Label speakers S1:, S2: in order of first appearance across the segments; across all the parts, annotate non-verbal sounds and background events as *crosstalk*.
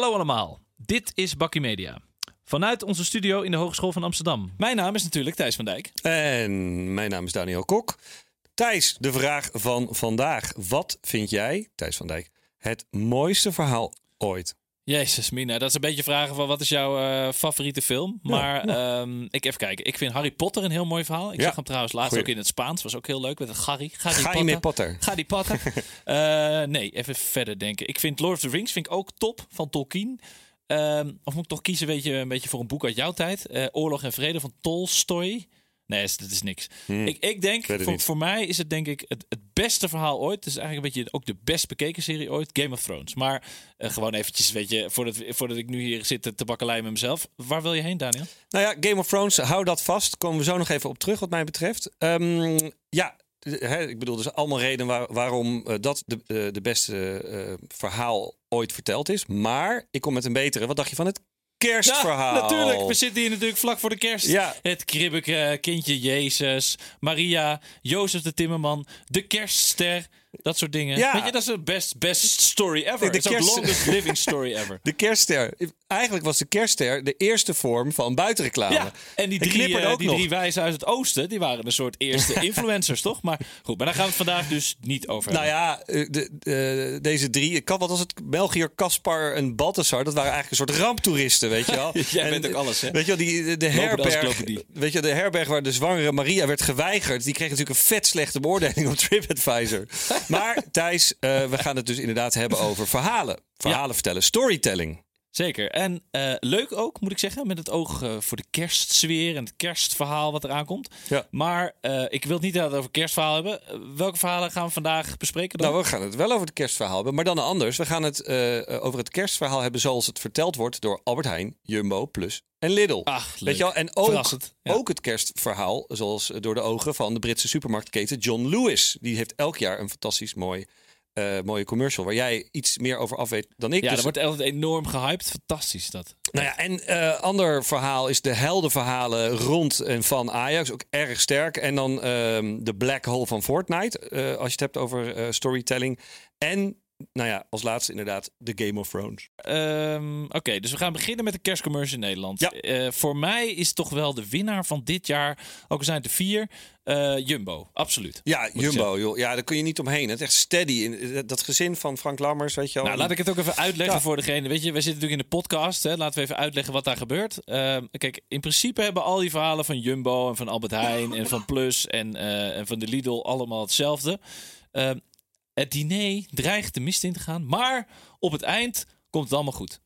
S1: Hallo allemaal, dit is Bakkie Media. Vanuit onze studio in de Hogeschool van Amsterdam. Mijn naam is natuurlijk Thijs van Dijk.
S2: En mijn naam is Daniel Kok. Thijs, de vraag van vandaag. Wat vind jij, Thijs van Dijk, het mooiste verhaal ooit?
S1: Jezus, Mina, dat is een beetje vragen van wat is jouw eh, favoriete film? Maar ehm, ik even kijken. Ik vind Harry Potter een heel mooi verhaal. Ik
S2: Ja.
S1: zag hem trouwens laatst
S2: Goeie.
S1: ook in het Spaans. Was ook heel leuk met het Harry. Harry
S2: Ga met Potter?
S1: Ga die Potter. *laughs* Eh, nee, even verder denken. Ik vind Lord of the Rings vind ik ook top van Tolkien. Ehm, of moet ik toch kiezen weet je, een beetje voor een boek uit jouw tijd? Eh, Oorlog en Vrede van Tolstoy. Nee, dat is niks. Ik, ik denk, voor, voor mij is het denk ik het, het beste verhaal ooit. Het is eigenlijk een beetje ook de best bekeken serie ooit. Game of Thrones. Maar eh, gewoon eventjes, weet je, voordat, voordat ik nu hier zit te bakkeleien met mezelf. Waar wil je heen, Daniel?
S2: Nou ja, Game of Thrones, hou dat vast. Komen we zo nog even op terug, wat mij betreft. Ehm, ja, ik bedoel, er zijn allemaal redenen waar- waarom eh, dat de, eh, de beste verhaal ooit verteld is. Maar ik kom met een betere. Wat dacht je van het kerstverhaal?
S1: Ja, natuurlijk. We zitten hier natuurlijk vlak voor de kerst.
S2: Ja.
S1: Het kribbeke, kindje Jezus, Maria, Jozef de Timmerman, de kerstster. Dat soort dingen.
S2: Ja.
S1: Weet je, dat is de best, best story ever.
S2: De kerst-
S1: longest living story ever. *laughs*
S2: De kerstster. Eigenlijk was de kerstster de eerste vorm van buitenreclame.
S1: Ja, en die drie, eh,
S2: ook
S1: die
S2: nog.
S1: drie wijzen uit het oosten, die waren een soort eerste *laughs* influencers, toch? Maar goed, maar daar gaan we het vandaag dus niet over
S2: Nou
S1: hebben.
S2: ja, eh, de, de- deze drie, wat was het? Belgiër, Caspar en Balthasar, dat waren eigenlijk een soort ramptoeristen, weet je wel. *laughs*
S1: Jij
S2: En,
S1: bent ook alles, hè?
S2: Weet je wel, die, de, de herberg, weet je, de herberg waar de zwangere Maria werd geweigerd, die kreeg natuurlijk een vet slechte beoordeling op TripAdvisor. Maar Thijs, eh, we gaan het dus inderdaad hebben over verhalen. Verhalen vertellen, storytelling.
S1: Zeker. En eh, leuk ook, moet ik zeggen, met het oog eh, voor de kerstsfeer en het kerstverhaal wat eraan komt.
S2: Ja.
S1: Maar eh, ik wil het niet over kerstverhaal hebben. Welke verhalen gaan we vandaag bespreken dan?
S2: Nou, we gaan het wel over het kerstverhaal hebben, maar dan anders. We gaan het over het kerstverhaal hebben zoals het verteld wordt door Albert Heijn, Jumbo, Plus en Lidl.
S1: Ach, leuk.
S2: Weet je wel? En ook,
S1: ja.
S2: ook het kerstverhaal, zoals door de ogen van de Britse supermarktketen John Lewis. Die heeft elk jaar een fantastisch mooi, eh, mooie commercial waar jij iets meer over af weet dan ik.
S1: ja,
S2: Dus-
S1: dat wordt altijd enorm gehyped. Fantastisch dat.
S2: nou ja, en eh ander verhaal is de heldenverhalen rond en van Ajax. Ook erg sterk. En dan ehm, de black hole van Fortnite, eh, als je het hebt over storytelling. En, nou ja, als laatste inderdaad de Game of Thrones.
S1: Ehm, Oké, dus we gaan beginnen met de kerstcommercial in Nederland.
S2: Ja.
S1: Eh, voor mij is toch wel de winnaar van dit jaar, ook al zijn het er vier, eh, Jumbo. Absoluut.
S2: Ja, Jumbo, joh. Ja, daar kun je niet omheen. Het is echt steady. In- Dat gezin van Frank Lammers, weet je wel.
S1: Nou, laat ik het ook even uitleggen
S2: Ja.
S1: voor degene. Weet je, wij zitten natuurlijk in de podcast. Hè? Laten we even uitleggen wat daar gebeurt. Ehm, kijk, in principe hebben al die verhalen van Jumbo en van Albert Heijn en van Plus en, eh, en van de Lidl allemaal hetzelfde. Ehm, het diner dreigt de mist in te gaan, maar op het eind komt het allemaal goed.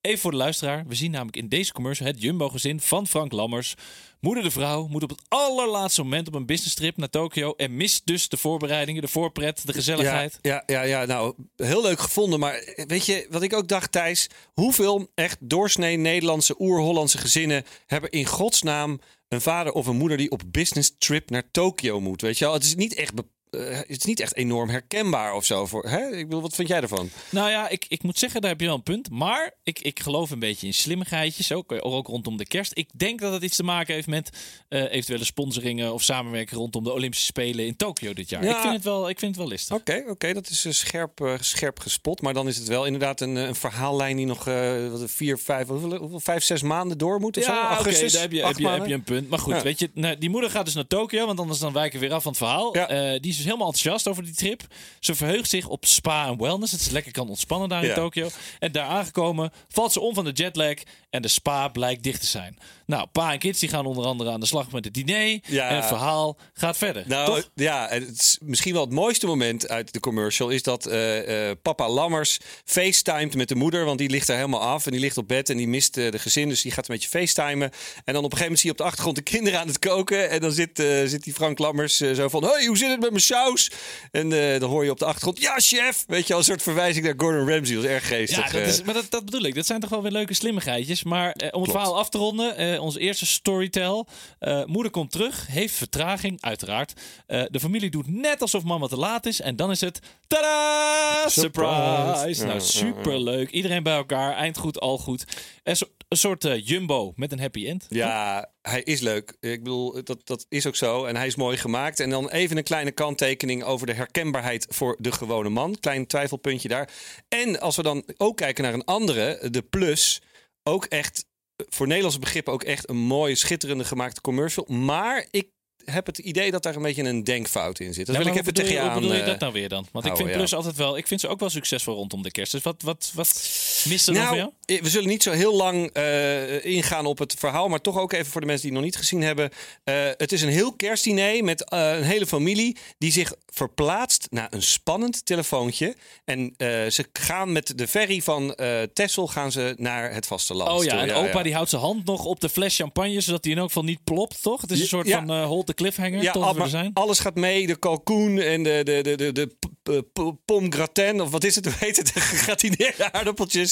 S1: Even voor de luisteraar. We zien namelijk in deze commercial het Jumbo-gezin van Frank Lammers. Moeder de vrouw moet op het allerlaatste moment op een businesstrip naar Tokio en mist dus de voorbereidingen, de voorpret, de gezelligheid.
S2: Ja, ja, ja, ja, nou, heel leuk gevonden. Maar weet je, wat ik ook dacht, Thijs? Hoeveel echt doorsnee Nederlandse, oer-Hollandse gezinnen hebben in godsnaam een vader of een moeder die op business trip naar Tokio moet? Weet je wel, het is niet echt, eh, het is niet echt enorm herkenbaar of zo. Voor, hè? Ik bedoel, wat vind jij ervan?
S1: Nou ja, ik, ik moet zeggen, daar heb je wel een punt. Maar ik, ik geloof een beetje in slimmigheidjes, ook, ook rondom de kerst. Ik denk dat het iets te maken heeft met eh, eventuele sponsoringen of samenwerking rondom de Olympische Spelen in Tokio dit jaar.
S2: Ja.
S1: Ik, vind het wel, ik vind het wel listig.
S2: Oké, oké, dat is eh, scherp, eh, scherp gespot. Maar dan is het wel inderdaad een, eh, een verhaallijn die nog eh, vier, vijf, hoeveel, hoeveel, vijf, zes maanden door moet of?
S1: Ja, oké, daar heb je, heb, je, heb
S2: maanden?
S1: je een punt. Maar goed,
S2: Ja.
S1: weet je, nou, die moeder gaat dus naar Tokio, want anders dan wijken we weer af van het verhaal.
S2: Ja.
S1: Eh, die is dus helemaal enthousiast over die trip. Ze verheugt zich op spa en wellness. Dat ze lekker kan ontspannen daar in
S2: Ja.
S1: Tokio. En daar aangekomen valt ze om van de jetlag en de spa blijkt dicht te zijn. Nou, pa en kids die gaan onder andere aan de slag met het diner.
S2: Ja.
S1: En het verhaal gaat verder.
S2: Nou
S1: toch?
S2: ja, en het is misschien wel het mooiste moment uit de commercial is dat eh, eh, papa Lammers facetimed met de moeder, want die ligt er helemaal af en die ligt op bed en die mist eh, de gezin, dus die gaat een beetje facetimen. En dan op een gegeven moment zie je op de achtergrond de kinderen aan het koken en dan zit, zit die Frank Lammers zo van, hey, hoe zit het met mijn saus? En eh, dan hoor je op de achtergrond, ja chef, weet je al een soort verwijzing naar Gordon Ramsay, dat is erg geestig.
S1: Ja, dat
S2: eh.
S1: is, maar dat, dat bedoel ik. Dat zijn toch wel weer leuke slimmigheidjes. Maar eh, om het verhaal af te ronden, onze eerste storytell. Moeder komt terug, heeft vertraging, uiteraard. De familie doet net alsof mama te laat is. En dan is het, tada, surprise.
S2: Surprise.
S1: Nou, superleuk. Iedereen bij elkaar, eind goed, al goed. En zo, een soort eh, jumbo met een happy end.
S2: Ja, hij is leuk. Ik bedoel, dat, dat is ook zo. En hij is mooi gemaakt. En dan even een kleine kanttekening over de herkenbaarheid voor de gewone man. Klein twijfelpuntje daar. En als we dan ook kijken naar een andere, de Plus, ook echt voor Nederlandse begrippen ook echt een mooie, schitterende gemaakte commercial. Maar ik heb het idee dat daar een beetje een denkfout in zit. Dat
S1: Ja,
S2: wil ik even tegen je aan.
S1: Hoe bedoel je
S2: eh,
S1: dat nou weer dan? Want ik vind
S2: ja.
S1: Plus altijd wel... Ik vind ze ook wel succesvol rondom de kerst. Dus wat, wat, wat mist er?
S2: Nou, we zullen niet zo heel lang eh, ingaan op het verhaal, maar toch ook even voor de mensen die het nog niet gezien hebben. Eh, het is een heel kerstdiner met eh, een hele familie die zich verplaatst naar een spannend telefoontje. En eh, ze gaan met de ferry van eh Texel gaan ze naar het vasteland.
S1: Oh ja,
S2: toe.
S1: en opa die houdt zijn hand nog op de fles champagne... zodat hij in elk geval niet plopt, toch? Het is een soort
S2: Ja.
S1: van eh hold the cliffhanger,
S2: Ja, al- maar
S1: zijn.
S2: alles gaat mee. De kalkoen en de, de, de, de, gratin, of wat is het? *laughs* Hoe heet het? De gegratineerde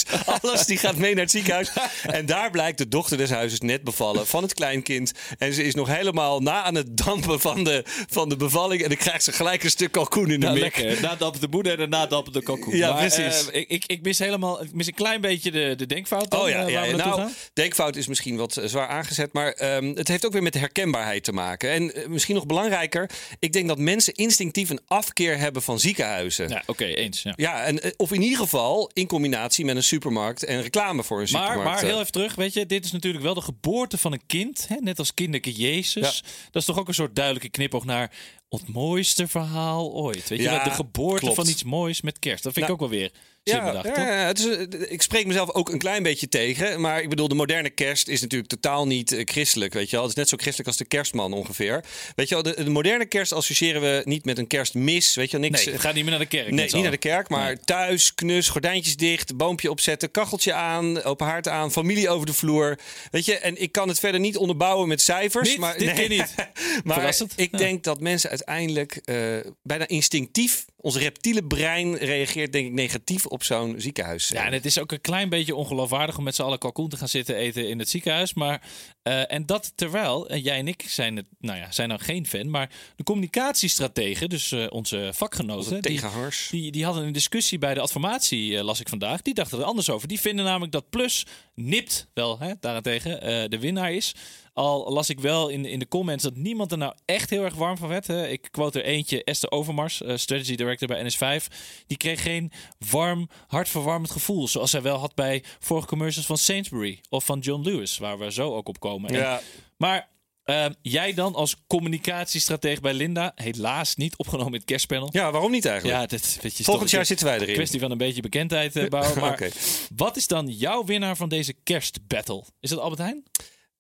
S2: *laughs* Alles die gaat mee naar het ziekenhuis. En daar blijkt de dochter des huizes net bevallen van het kleinkind. En ze is nog helemaal na aan het dampen van de, van de bevalling. En dan krijgt ze gelijk een stuk kalkoen in de
S1: Ja,
S2: mik.
S1: lekker. Nadap de moeder en nadap de kalkoen.
S2: Ja,
S1: maar,
S2: precies.
S1: eh, ik, ik, ik mis helemaal... Ik mis een klein beetje de, de denkfout dan,
S2: Oh ja,
S1: eh,
S2: ja nou,
S1: gaan.
S2: denkfout is misschien wat eh, zwaar aangezet, maar ehm, het heeft ook weer met de herkenbaarheid te maken. En misschien nog belangrijker, ik denk dat mensen instinctief een afkeer hebben van ziekenhuizen.
S1: Ja, oké, eens. Ja.
S2: Ja, en, of in ieder geval in combinatie met een supermarkt en reclame voor een
S1: Maar,
S2: supermarkt.
S1: maar
S2: eh.
S1: heel even terug, weet je, dit is natuurlijk wel de geboorte van een kind. Hè? Net als kinderke Jezus. Dat is toch ook een soort duidelijke knipoog naar het mooiste verhaal ooit. Weet je,
S2: Ja,
S1: de geboorte
S2: klopt.
S1: van iets moois met kerst. Dat vind ik
S2: Nou,
S1: ook wel weer
S2: ja, ja, het is, eh, ik spreek mezelf ook een klein beetje tegen. Maar ik bedoel, de moderne kerst is natuurlijk totaal niet eh, christelijk. Weet je wel? Het is net zo christelijk als de kerstman ongeveer. Weet je wel, de, de moderne kerst associëren we niet met een kerstmis. Weet je wel, niks.
S1: Nee, ga niet meer naar de kerk.
S2: Nee, niet naar de kerk, maar
S1: Nee.
S2: thuis, knus, gordijntjes dicht, boompje opzetten, kacheltje aan, open haard aan, familie over de vloer. Weet je, en ik kan het verder niet onderbouwen met cijfers.
S1: Niet?
S2: maar,
S1: Dit keer niet. *laughs*
S2: maar ik
S1: Ja.
S2: denk dat mensen uiteindelijk eh, bijna instinctief, ons reptiele brein reageert denk ik negatief op zo'n ziekenhuis.
S1: Ja, en het is ook een klein beetje ongeloofwaardig om met z'n allen kalkoen te gaan zitten eten in het ziekenhuis. Maar, eh, en dat terwijl, en jij en ik zijn, het, nou ja, zijn dan geen fan, maar de communicatiestrategen, dus eh, onze vakgenoten,
S2: tegenhangers.
S1: die, die hadden een discussie bij de adformatie, eh, las ik vandaag. Die dachten er anders over. Die vinden namelijk dat Plus nipt wel, hè, daarentegen, eh, de winnaar is. Al las ik wel in, in de comments dat niemand er nou echt heel erg warm van werd. Hè. Ik quote er eentje, Esther Overmars, eh, strategy director bij NS5. Die kreeg geen warm, hartverwarmend gevoel. Zoals zij wel had bij vorige commercials van Sainsbury of van John Lewis. Waar we zo ook op komen. En-
S2: Ja.
S1: maar eh, jij dan als communicatiestratege bij Linda, helaas niet opgenomen in het kerstpanel.
S2: Ja, waarom niet eigenlijk?
S1: Ja, weet je,
S2: Volgend jaar
S1: een
S2: zitten wij erin.
S1: kwestie van een beetje bekendheid eh, bouwen. *laughs* Maar wat is dan jouw winnaar van deze kerstbattle? Is dat Albert Heijn?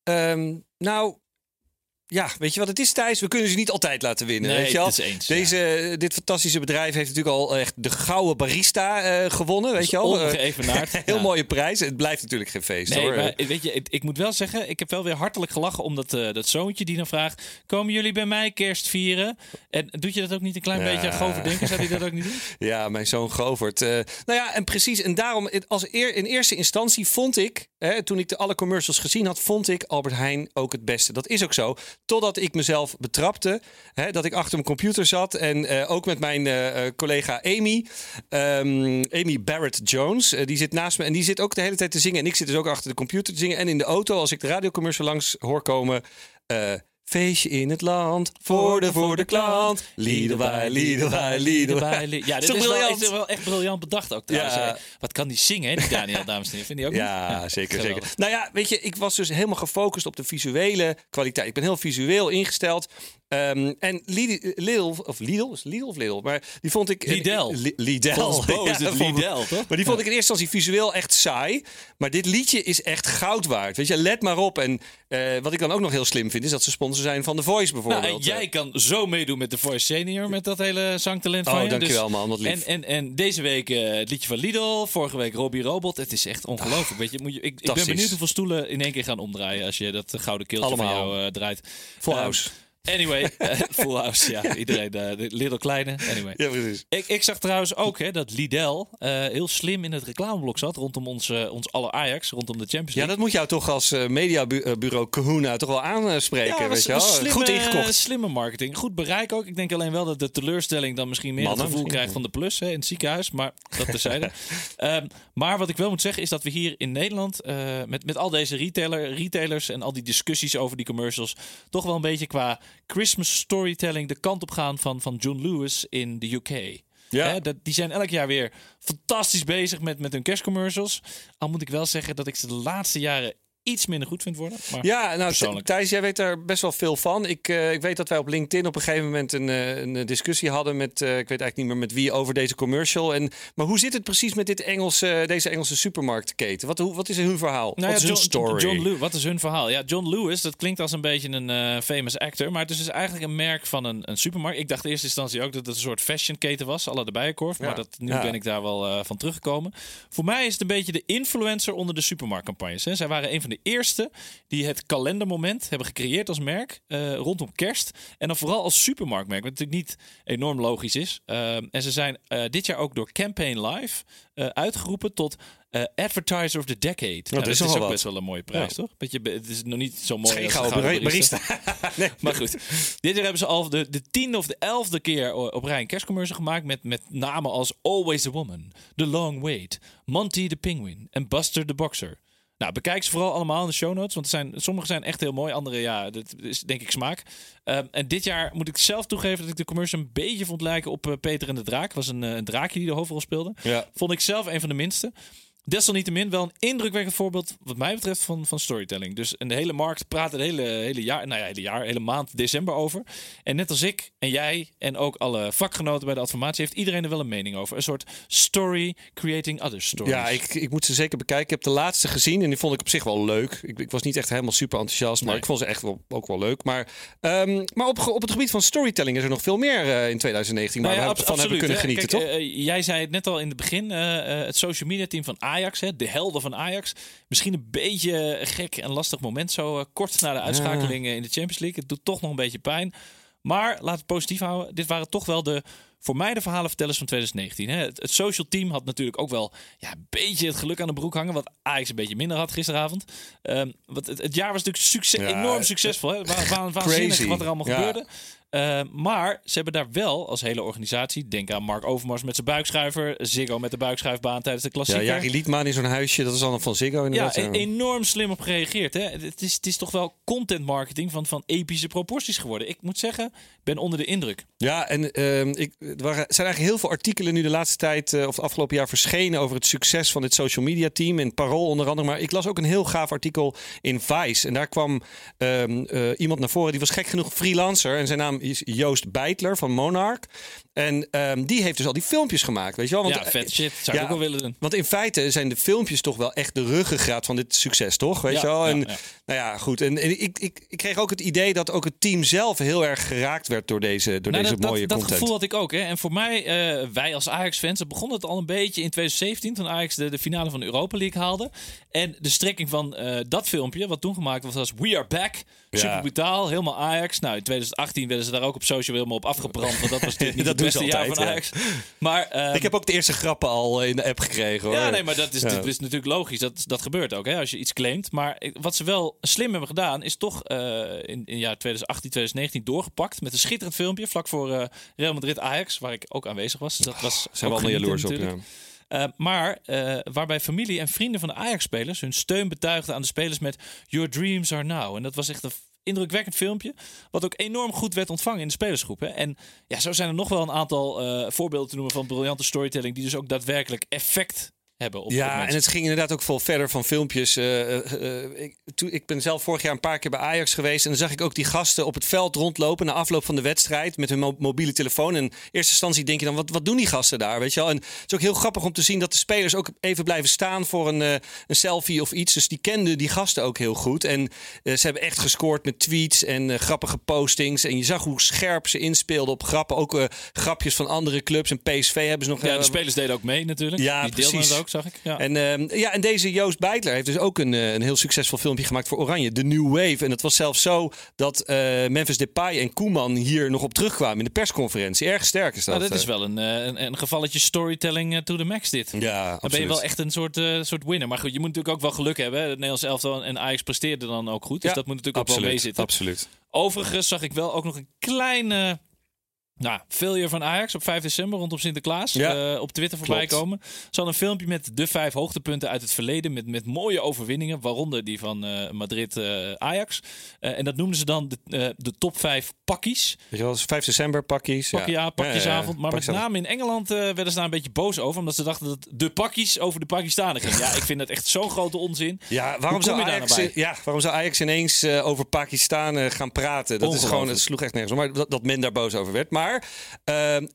S2: Ehm, nou, ja, weet je wat het is, Thijs? We kunnen ze niet altijd laten winnen.
S1: Nee,
S2: weet je wel?
S1: het is eens,
S2: Deze, Dit fantastische bedrijf heeft natuurlijk al echt de gouden barista eh, gewonnen, weet je wel? Eh,
S1: Ongeëvenaard. *laughs*
S2: Heel
S1: Ja.
S2: mooie prijs. Het blijft natuurlijk geen feest,
S1: Nee,
S2: hoor.
S1: maar weet je, ik, ik moet wel zeggen, ik heb wel weer hartelijk gelachen omdat eh, dat zoontje die dan vraagt: komen jullie bij mij kerst vieren? En doet je dat ook niet een klein
S2: Ja.
S1: beetje aan Gover denken? Zou hij dat ook niet doen? *laughs*
S2: Ja, mijn zoon Govert. Eh, nou ja, en precies. En daarom, als eer, in eerste instantie vond ik, hè, toen ik de alle commercials gezien had, vond ik Albert Heijn ook het beste. Dat is ook zo. Totdat ik mezelf betrapte, hè, dat ik achter mijn computer zat en eh, ook met mijn eh, eh, collega Amy, ehm, Amy Barrett Jones, die zit naast me en die zit ook de hele tijd te zingen. En ik zit dus ook achter de computer te zingen. En in de auto, als ik de radiocommercial langs hoor komen. Feestje in het land, voor de, voor de klant. Liederwaai, liederwaai. Liederwaai.
S1: Ja, dit is wel, is wel echt briljant bedacht ook trouwens.
S2: Ja.
S1: Wat kan die zingen, hè, die Daniel, dames en heren? Vind je ook
S2: Ja,
S1: niet?
S2: zeker,
S1: geweldig.
S2: zeker. Nou ja, weet je, ik was dus helemaal gefocust op de visuele kwaliteit. Ik ben heel visueel ingesteld. Ehm, en Lidl, of Lidl, is Lidl of Lidl? Maar die vond ik...
S1: Lidl.
S2: Li- Lidl.
S1: Volgens is *laughs* het Lidl, toch?
S2: Maar die vond ik in eerste instantie visueel echt saai. Maar dit liedje is echt goud waard. Weet je, let maar op. En eh, wat ik dan ook nog heel slim vind, is dat ze sponsor zijn van The Voice bijvoorbeeld.
S1: Nou, en jij kan zo meedoen met de Voice Senior met dat hele zangtalent
S2: Oh,
S1: van je.
S2: dankjewel, man, wat lief.
S1: En, en, en deze week eh, het liedje van Lidl, vorige week Robbie Robot. Het is echt ongelooflijk. Weet je, moet je, ik, ik ben benieuwd hoeveel stoelen in één keer gaan omdraaien als je dat gouden keeltje van
S2: Allemaal.
S1: jou eh, draait.
S2: Full
S1: Ehm,
S2: house.
S1: Anyway, *laughs* eh, full house, ja. Iedereen, de Lidl kleine. Anyway.
S2: Ja, precies.
S1: Ik, ik zag trouwens ook hè, dat Lidl eh, heel slim in het reclameblok zat rondom ons, ons aller Ajax, rondom de Champions
S2: Ja,
S1: League.
S2: dat moet jou toch als mediabureau Kahuna toch wel aanspreken,
S1: Ja,
S2: weet je wel?
S1: slimme,
S2: Goed ingekocht.
S1: Slimme marketing. Goed bereik ook. Ik denk alleen wel dat de teleurstelling dan misschien meer
S2: Mannen
S1: het gevoel krijgt van de plus hè, in het ziekenhuis. Maar dat terzijde. *laughs* Ehm maar wat ik wel moet zeggen is dat we hier in Nederland met, met al deze retailer, retailers en al die discussies over die commercials toch wel een beetje qua Christmas storytelling de kant op gaan van, van John Lewis in de UK.
S2: Ja.
S1: Hè, dat, die zijn elk jaar weer fantastisch bezig met, met hun kerstcommercials. Al moet ik wel zeggen dat ik ze de laatste jaren iets minder goed vind worden. Maar
S2: Ja, nou. Thijs, jij weet daar best wel veel van. Ik, eh, ik weet dat wij op LinkedIn op een gegeven moment een, eh, een discussie hadden met, eh, ik weet eigenlijk niet meer met wie, over deze commercial. En, maar hoe zit het precies met dit Engelse, deze Engelse supermarktketen? Wat, hoe, wat is hun verhaal?
S1: Nou
S2: wat
S1: ja,
S2: is hun
S1: John,
S2: story?
S1: John Lewis, wat is hun verhaal? Ja, John Lewis, dat klinkt als een beetje een eh, famous actor. Maar het is dus eigenlijk een merk van een, een supermarkt. Ik dacht in eerste instantie ook dat het een soort fashionketen was, alle de Bijenkorf. Maar
S2: Ja.
S1: dat, nu
S2: Ja.
S1: ben ik daar wel van teruggekomen. Voor mij is het een beetje de influencer onder de supermarktcampagnes. Hè. Zij waren een van de eerste die het kalendermoment hebben gecreëerd als merk eh, rondom kerst. En dan vooral als supermarktmerk, wat natuurlijk niet enorm logisch is. Eh, en ze zijn eh, dit jaar ook door Campaign Live uitgeroepen tot Advertiser of the Decade.
S2: Dat
S1: dat
S2: is
S1: is ook
S2: wat.
S1: best wel een mooie prijs,
S2: Ja.
S1: toch? Beetje, be- het is nog niet zo mooi
S2: Geen gouden barista. *laughs* nee. *laughs*
S1: maar goed, dit jaar hebben ze al de, de tiende of de elfde keer op rij een kerstcommercial gemaakt met, met namen als Always a Woman, The Long Wait, Monty the Penguin en Buster the Boxer. Nou, bekijk ze vooral allemaal in de show notes, want er zijn, sommige zijn echt heel mooi, andere ja, dat is denk ik smaak. Ehm, en dit jaar moet ik zelf toegeven dat ik de commercial een beetje vond lijken op eh, Peter en de Draak. Het was een, eh, een draakje die de hoofdrol speelde.
S2: Ja.
S1: Vond ik zelf een van de minste. Desalniettemin wel een indrukwekkend voorbeeld, wat mij betreft, van, van storytelling. Dus de hele markt praat het hele, hele jaar, nou ja, hele jaar, hele maand december over. En net als ik en jij en ook alle vakgenoten bij de adformatie, heeft iedereen er wel een mening over. Een soort story creating other stories.
S2: Ja, ik, ik moet ze zeker bekijken. Ik heb de laatste gezien en die vond ik op zich wel leuk. Ik, ik was niet echt helemaal super enthousiast, maar
S1: Nee.
S2: ik vond ze echt wel, ook wel leuk. Maar, ehm, maar op, op het gebied van storytelling is er nog veel meer eh, in 2019 waar
S1: Nou ja,
S2: we van hebben kunnen genieten,
S1: Kijk,
S2: toch?
S1: eh, jij zei het net al in het begin, eh, eh, het social media team van Ajax, hè, de helden van Ajax. Misschien een beetje gek en lastig moment zo eh, kort na de uitschakeling eh, in de Champions League. Het doet toch nog een beetje pijn. Maar laat het positief houden. Dit waren toch wel de, voor mij de verhalenvertellers van 2019. Hè. Het, het social team had natuurlijk ook wel ja, een beetje het geluk aan de broek hangen. Wat Ajax een beetje minder had gisteravond. Wat het, het jaar was natuurlijk succes,
S2: Ja,
S1: enorm succesvol. Hè. Wa- wa- *laughs* waanzinnig
S2: crazy.
S1: wat er allemaal
S2: Ja.
S1: gebeurde. Uh, maar ze hebben daar wel als hele organisatie, denk aan Mark Overmars met zijn buikschuiver, Ziggo met de buikschuifbaan tijdens de
S2: Ja,
S1: klassieker.
S2: Jari Liedman in zo'n huisje, dat is allemaal van Ziggo
S1: Ja,
S2: inderdaad.
S1: e- enorm slim op gereageerd. Hè? Het, is, het is toch wel content marketing van, van epische proporties geworden. Ik moet zeggen, ik ben onder de indruk.
S2: Ja, en ehm, ik, er waren, zijn eigenlijk heel veel artikelen nu de laatste tijd eh, of het afgelopen jaar verschenen over het succes van dit social media team. In Parool onder andere. Maar ik las ook een heel gaaf artikel in Vice. En daar kwam ehm, eh, iemand naar voren die was gek genoeg freelancer. En zijn naam is Joost Beitler van Monarch. En ehm, die heeft dus al die filmpjes gemaakt. Weet je wel? Want,
S1: ja, vet shit. Zou
S2: ja,
S1: ik ook wel willen doen.
S2: Want in feite zijn de filmpjes toch wel echt de ruggengraat van dit succes, toch? Weet
S1: Ja,
S2: je wel? En,
S1: ja.
S2: Nou ja, goed. En, en ik, ik, ik kreeg ook het idee dat ook het team zelf heel erg geraakt werd door deze, door
S1: Nou,
S2: deze
S1: dat,
S2: mooie
S1: dat, dat
S2: content.
S1: gevoel had ik ook. Hè. En voor mij, eh, wij als Ajax-fans, dat begon het al een beetje in 2017... toen Ajax de, de finale van de Europa League haalde. En de strekking van eh, dat filmpje, wat toen gemaakt was, was We Are Back. Super brutaal, helemaal Ajax. Nou, in 2018 werden ze daar ook op social helemaal op afgebrand. Want dat was natuurlijk *laughs* niet
S2: Dat
S1: beste
S2: ze
S1: jaar
S2: altijd,
S1: van
S2: ja.
S1: Ajax. Maar, ehm,
S2: Ik heb ook de eerste grappen al in de app gekregen hoor.
S1: Ja, nee, maar dat is,
S2: Ja.
S1: dat is natuurlijk logisch. Dat, dat gebeurt ook, hè, als je iets claimt. Maar wat ze wel slim hebben gedaan, is toch eh, in, in jaar 2018, 2019 doorgepakt. Met een schitterend filmpje, vlak voor eh, Real Madrid-Ajax, waar ik ook aanwezig was. Dus dat was
S2: Zijn we allemaal jaloers op. Ja.
S1: Eh, maar eh, waarbij familie en vrienden van de Ajax-spelers hun steun betuigden aan de spelers met Your Dreams Are Now. En dat was echt een indrukwekkend filmpje, wat ook enorm goed werd ontvangen in de spelersgroep. Hè. En ja, zo zijn er nog wel een aantal eh, voorbeelden te noemen van briljante storytelling die dus ook daadwerkelijk effect hebben op
S2: Ja, en het ging inderdaad ook veel verder van filmpjes. Eh, eh, eh, ik, ik ben zelf vorig jaar een paar keer bij Ajax geweest. En dan zag ik ook die gasten op het veld rondlopen na afloop van de wedstrijd met hun mo- mobiele telefoon. En in eerste instantie denk je dan, wat, wat doen die gasten daar? Weet je wel? En het is ook heel grappig om te zien dat de spelers ook even blijven staan voor een, een selfie of iets. Dus die kenden die gasten ook heel goed. En ze hebben echt gescoord met tweets en grappige postings. En je zag hoe scherp ze inspeelden op grappen. Ook grapjes van andere clubs. En PSV hebben ze nog...
S1: Ja, de spelers deden ook mee natuurlijk.
S2: Ja,
S1: Die
S2: precies.
S1: het ook, zag ik. Ja.
S2: En, ehm, ja, en deze Joost Beitler heeft dus ook een, eh, een heel succesvol filmpje gemaakt voor Oranje. De New Wave. En het was zelfs zo dat eh, Memphis Depay en Koeman hier nog op terugkwamen in de persconferentie. Erg sterk is dat.
S1: Nou, dat is
S2: eh.
S1: wel een, een, een gevalletje storytelling to the max dit.
S2: Ja,
S1: Dan ben je wel echt een soort, soort winner. Maar goed, je moet natuurlijk ook wel geluk hebben. Het Nederlands elftal en Ajax presteerde dan ook goed. Dus
S2: Ja,
S1: dat moet natuurlijk ook wel
S2: absoluut,
S1: meezitten.
S2: Absoluut.
S1: Overigens zag ik wel ook nog een kleine Nou, failure van Ajax op 5 december rondom Sinterklaas.
S2: Ja,
S1: eh, op Twitter voorbij
S2: klopt.
S1: komen. Ze hadden een filmpje met de vijf hoogtepunten uit het verleden. Met, met mooie overwinningen. Waaronder die van eh, Madrid-Ajax. en dat noemden ze dan de, eh, de top 5 pakkies.
S2: Weet je wel, 5 december pakjes.
S1: Pakkie, ja, pakjesavond. maar met name in Engeland eh, werden ze daar een beetje boos over. Omdat ze dachten dat de pakkies over de Pakistanen ging. Ja, ik vind dat echt zo'n grote onzin.
S2: Ja, waarom zou, Ajax,
S1: nou
S2: ja, waarom zou Ajax ineens eh, over Pakistan eh, gaan praten? Dat is gewoon, het sloeg echt nergens op. Maar dat, dat men daar boos over werd. Maar ehm,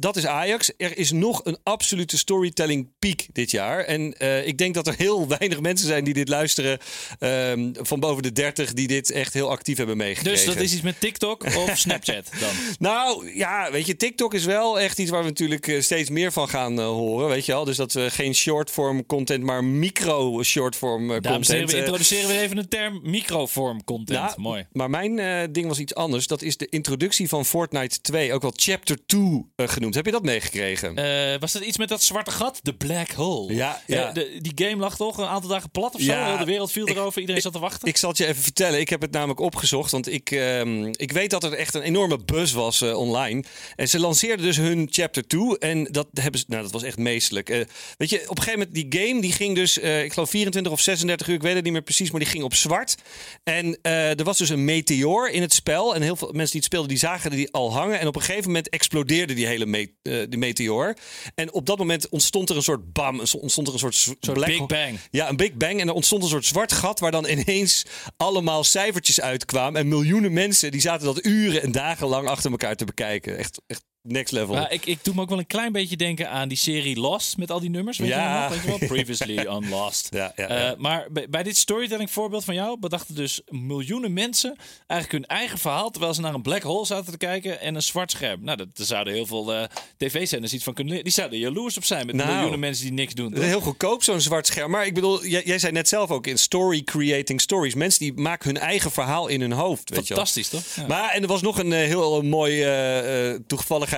S2: dat is Ajax. Er is nog een absolute storytelling piek dit jaar. En eh, ik denk dat er heel *laughs* weinig mensen zijn die dit luisteren ehm, van boven de 30 die dit echt heel actief hebben meegekregen.
S1: Dus dat is iets met TikTok of *laughs* Snapchat dan?
S2: Nou ja, weet je, TikTok is wel echt iets waar we natuurlijk eh, steeds meer van gaan eh, horen. Weet je wel? Dus dat we geen shortform content, maar micro shortform eh,
S1: Dames
S2: content.
S1: we introduceren weer even een term microform content.
S2: nou,
S1: Mooi.
S2: Maar mijn ding was iets anders. Dat is de introductie van Fortnite 2, ook wel Chapter 2 eh, genoemd. Heb je dat meegekregen?
S1: Eh, was dat iets met dat zwarte gat? De black hole.
S2: Ja, ja.
S1: Eh, de, die game lag toch een aantal dagen plat of zo?
S2: Ja,
S1: de wereld viel
S2: ik-
S1: erover. Iedereen zat te wachten.
S2: Ik zal het je even vertellen. Ik heb het namelijk opgezocht. Want ik, ehm, ik weet dat er echt een enorme buzz was eh, online. En ze lanceerden dus hun chapter 2. En dat hebben ze. Nou, dat was echt meestelijk. Weet je, op een gegeven moment, die game die ging dus. ik geloof 24 of 36 uur. Ik weet het niet meer precies. Maar die ging op zwart. En er was dus een meteoor in het spel. En heel veel mensen die het speelden, die zagen die al hangen. En op een gegeven moment explodeerde die hele me- eh, die meteoor. En op dat moment ontstond er een soort bam. Ontstond er een soort, black
S1: Big Bang.
S2: ja, een Big Bang. En er ontstond een soort zwart gat waar dan ineens allemaal cijfertjes uitkwamen. En miljoenen mensen die zaten dat uren en dagen lang achter elkaar te bekijken. Echt, echt next level.
S1: Ik, ik doe me ook wel een klein beetje denken aan die serie Lost met al die nummers. Weet
S2: Ja.
S1: je nog? Weet je wel? *laughs* Previously on Lost.
S2: Ja, ja, ja.
S1: maar bij, bij dit storytelling voorbeeld van jou bedachten dus miljoenen mensen eigenlijk hun eigen verhaal terwijl ze naar een black hole zaten te kijken en een zwart scherm. Nou, dat, daar zouden heel veel eh, tv-zenders iets van kunnen leren. Die zouden jaloers op zijn met
S2: Nou.
S1: miljoenen mensen die niks doen.
S2: Heel goedkoop, zo'n zwart scherm. Maar ik bedoel, jij, jij zei net zelf ook in story creating stories. Mensen die maken hun eigen verhaal in hun hoofd. Weet je.
S1: Fantastisch, toch? Ja.
S2: Maar, en er was nog een eh, heel mooie eh,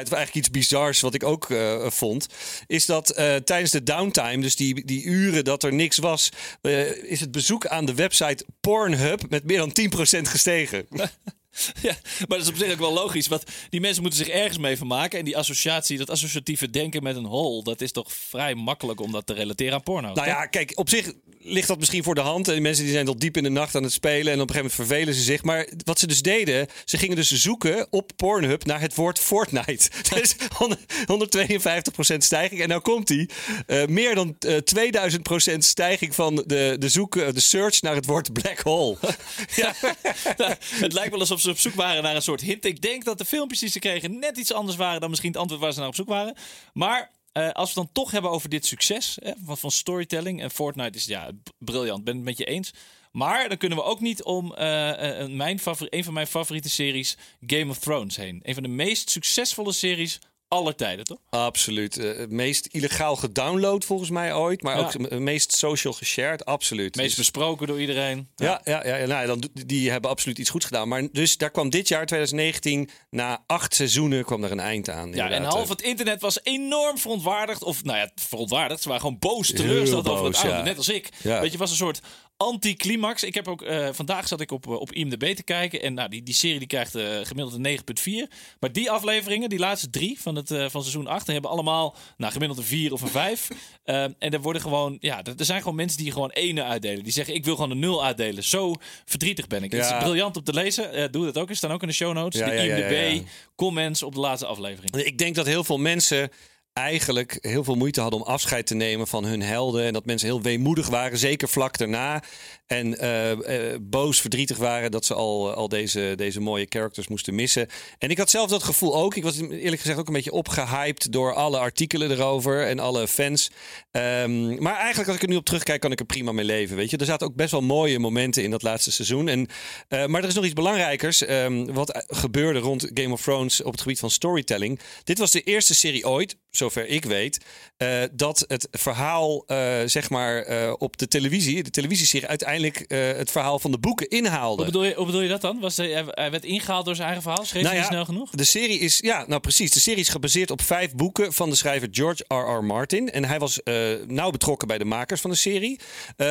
S2: toevalligheid, of eigenlijk iets bizars wat ik ook eh, vond. Is dat eh, tijdens de downtime, dus die, die uren dat er niks was, eh, is het bezoek aan de website Pornhub met meer dan 10% gestegen. *laughs*
S1: Ja, maar dat is op zich ook wel logisch. Want die mensen moeten zich ergens mee vermaken. En die associatie, dat associatieve denken met een hol, dat is toch vrij makkelijk om dat te relateren aan porno.
S2: Nou
S1: toch?
S2: ja, kijk, op zich ligt dat misschien voor de hand. En mensen die zijn tot diep in de nacht aan het spelen. En op een gegeven moment vervelen ze zich. Maar wat ze dus deden, ze gingen dus zoeken op Pornhub naar het woord Fortnite. *laughs* Dus 152% stijging. En nou komt die. eh, meer dan eh 2000% stijging van de, de, zoek, eh, de search naar het woord black hole. *laughs*
S1: Ja, *laughs* het lijkt wel alsof ze op zoek waren naar een soort hint. Ik denk dat de filmpjes die ze kregen net iets anders waren dan misschien het antwoord waar ze naar op zoek waren. Maar eh, als we dan toch hebben over dit succes hè, van, van storytelling. En Fortnite is ja, briljant, ben het met je eens. Maar dan kunnen we ook niet om eh, eh, mijn een van mijn favoriete series, Game of Thrones, heen. Een van de meest succesvolle series aller tijden, toch?
S2: Absoluut. Eh, het meest illegaal gedownload volgens mij ooit. Maar
S1: Ja.
S2: ook het meest social geshared. Absoluut.
S1: Meest
S2: Dus-
S1: besproken door iedereen.
S2: Ja, ja, ja, ja nou, dan, die hebben absoluut iets goed gedaan. Maar dus daar kwam dit jaar, 2019, na acht seizoenen, kwam er een eind aan.
S1: Ja, en half het internet was enorm verontwaardigd. Of nou ja, verontwaardigd. Ze waren gewoon boos, teleurgesteld over het oude. Net als ik.
S2: Ja.
S1: Weet je, was een soort anticlimax. Ik heb ook, eh, vandaag zat ik op, eh, op IMDb te kijken. En nou, die, die serie die krijgt eh, gemiddeld een 9,4. Maar die afleveringen, die laatste drie van, het, van seizoen 8, die hebben allemaal nou, gemiddeld een 4 of een 5. *laughs* Eh, en er worden gewoon, ja, er er zijn gewoon mensen die gewoon ene uitdelen. Die zeggen, ik wil gewoon een 0 uitdelen. Zo verdrietig ben ik. Het is briljant om te lezen. Doe dat ook. Er staan ook in de show notes.
S2: Ja,
S1: de
S2: ja,
S1: IMDb comments op de laatste aflevering.
S2: Ik denk dat heel veel mensen eigenlijk heel veel moeite hadden om afscheid te nemen van hun helden. En dat mensen heel weemoedig waren, zeker vlak daarna. En eh, eh, boos, verdrietig waren dat ze al, al deze, deze mooie characters moesten missen. En ik had zelf dat gevoel ook. Ik was eerlijk gezegd ook een beetje opgehyped door alle artikelen erover en alle fans. Ehm, maar eigenlijk als ik er nu op terugkijk, kan ik er prima mee leven. Weet je? Er zaten ook best wel mooie momenten in dat laatste seizoen. En, eh, maar er is nog iets belangrijkers. ehm, wat gebeurde rond Game of Thrones op het gebied van storytelling. Dit was de eerste serie ooit, zover zover ik weet, eh, dat het verhaal, eh, zeg maar, eh, op de televisie, de televisieserie, uiteindelijk het verhaal van de boeken inhaalde.
S1: Hoe bedoel, je, hoe bedoel je dat dan? Was hij- hij werd ingehaald door zijn eigen verhaal? Schreef
S2: Nou
S1: hij
S2: ja,
S1: snel genoeg?
S2: De serie is, ja, nou precies. De serie is gebaseerd op vijf boeken van de schrijver George R.R. Martin. En hij was nauw betrokken bij de makers van de serie.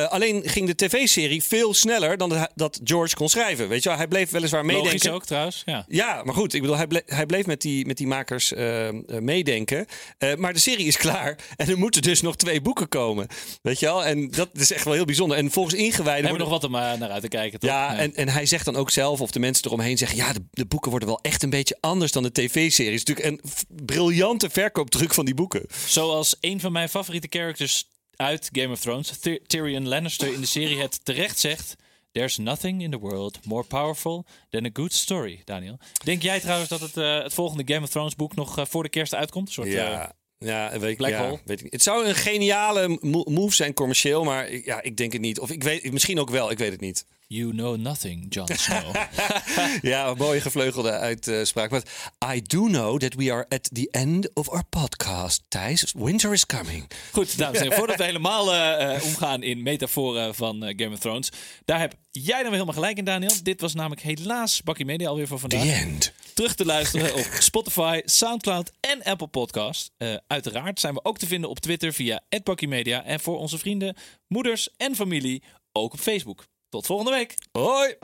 S2: Alleen ging de tv-serie veel sneller dan dat- dat George kon schrijven. Weet je wel, hij bleef weliswaar meedenken.
S1: Logisch ook trouwens, ja.
S2: Ja, maar goed, ik bedoel, hij, ble- hij bleef met die, met die makers meedenken. Eh, maar de serie is klaar en er moeten dus nog twee boeken komen. Weet je wel? En dat is echt wel heel bijzonder. En volgens ingewijden...
S1: Hebben we nog wat om eh, naar uit te kijken, toch?
S2: ja, en, en hij zegt dan ook zelf, of de mensen eromheen zeggen... ja, de, de boeken worden wel echt een beetje anders dan de tv-serie. Het is natuurlijk een briljante verkoopdruk van die boeken.
S1: Zoals een van mijn favoriete characters uit Game of Thrones, Ty- Tyrion Lannister in de serie het terecht zegt... There's nothing in the world more powerful than a good story, Daniel. Denk jij trouwens dat het, eh, het volgende Game of Thrones boek nog eh, voor de kerst uitkomt? Een soort, eh,
S2: Ja, ja, weet, ik,
S1: Black
S2: ja,
S1: Hole?
S2: weet ik niet. Het zou een geniale mo- move zijn commercieel, maar ja, ik denk het niet. Of ik weet, misschien ook wel, ik weet het niet.
S1: You know nothing, Jon Snow. *laughs*
S2: Ja, een mooie gevleugelde uitspraak. Maar I do know that we are at the end of our podcast. Thijs, winter is coming.
S1: Goed, dames en heren, voordat we *laughs* helemaal eh, omgaan in metaforen van eh, Game of Thrones. Daar heb jij dan weer helemaal gelijk in, Daniel. Dit was namelijk helaas Bakkie Media alweer voor vandaag.
S2: The end.
S1: Terug te luisteren op Spotify, Soundcloud en Apple Podcast. Eh, uiteraard zijn we ook te vinden op Twitter via Bakkie Media. En voor onze vrienden, moeders en familie ook op Facebook. Tot volgende week.
S2: Hoi!